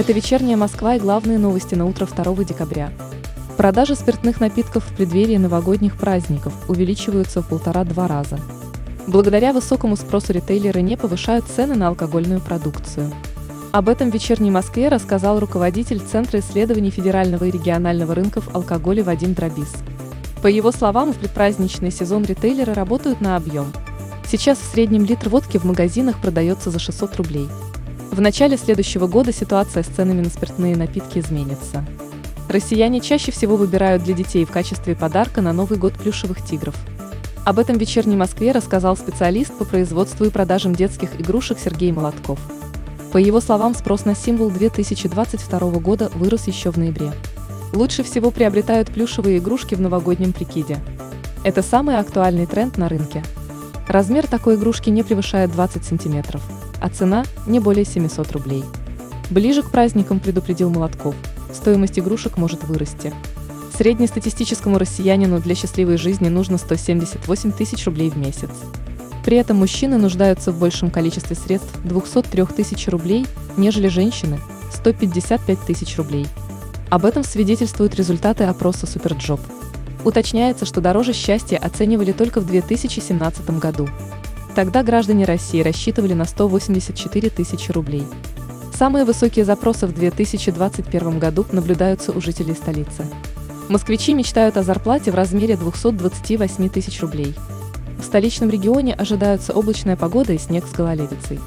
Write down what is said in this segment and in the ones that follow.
Это вечерняя Москва и главные новости на утро 2 декабря. Продажи спиртных напитков в преддверии новогодних праздников увеличиваются в полтора-два раза. Благодаря высокому спросу ритейлеры не повышают цены на алкогольную продукцию. Об этом в «Вечерней Москве» рассказал руководитель Центра исследований федерального и регионального рынков алкоголя Вадим Дробис. По его словам, в предпраздничный сезон ритейлеры работают на объем. Сейчас в среднем литр водки в магазинах продается за 600 рублей. В начале следующего года ситуация с ценами на спиртные напитки изменится. Россияне чаще всего выбирают для детей в качестве подарка на Новый год плюшевых тигров. Об этом в «Вечерней Москве» рассказал специалист по производству и продажам детских игрушек Сергей Молотков. По его словам, спрос на символ 2022 года вырос еще в ноябре. Лучше всего приобретают плюшевые игрушки в новогоднем прикиде. Это самый актуальный тренд на рынке. Размер такой игрушки не превышает 20 сантиметров, а цена не более 700 рублей. Ближе к праздникам предупредил Молотков, стоимость игрушек может вырасти. Среднестатистическому россиянину для счастливой жизни нужно 178 тысяч рублей в месяц. При этом мужчины нуждаются в большем количестве средств 203 тысяч рублей, нежели женщины – 155 тысяч рублей. Об этом свидетельствуют результаты опроса SuperJob. Уточняется, что дороже счастья оценивали только в 2017 году. Тогда граждане России рассчитывали на 184 тысячи рублей. Самые высокие запросы в 2021 году наблюдаются у жителей столицы. Москвичи мечтают о зарплате в размере 228 тысяч рублей. В столичном регионе ожидаются облачная погода и снег с гололедицей.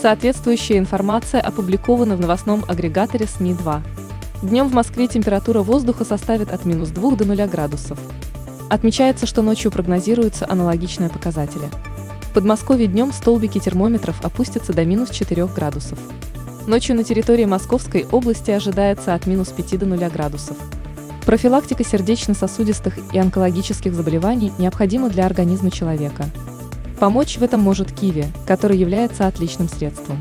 Соответствующая информация опубликована в новостном агрегаторе СМИ-2. Днем в Москве температура воздуха составит от минус 2 до 0 градусов. Отмечается, что ночью прогнозируются аналогичные показатели. Подмосковье днем столбики термометров опустятся до минус 4 градусов. Ночью на территории Московской области ожидается от минус 5 до 0 градусов. Профилактика сердечно-сосудистых и онкологических заболеваний необходима для организма человека. Помочь в этом может киви, который является отличным средством.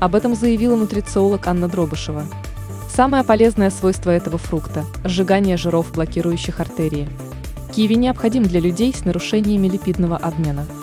Об этом заявила нутрициолог Анна Дробышева. Самое полезное свойство этого фрукта – сжигание жиров, блокирующих артерии. Киви необходим для людей с нарушениями липидного обмена –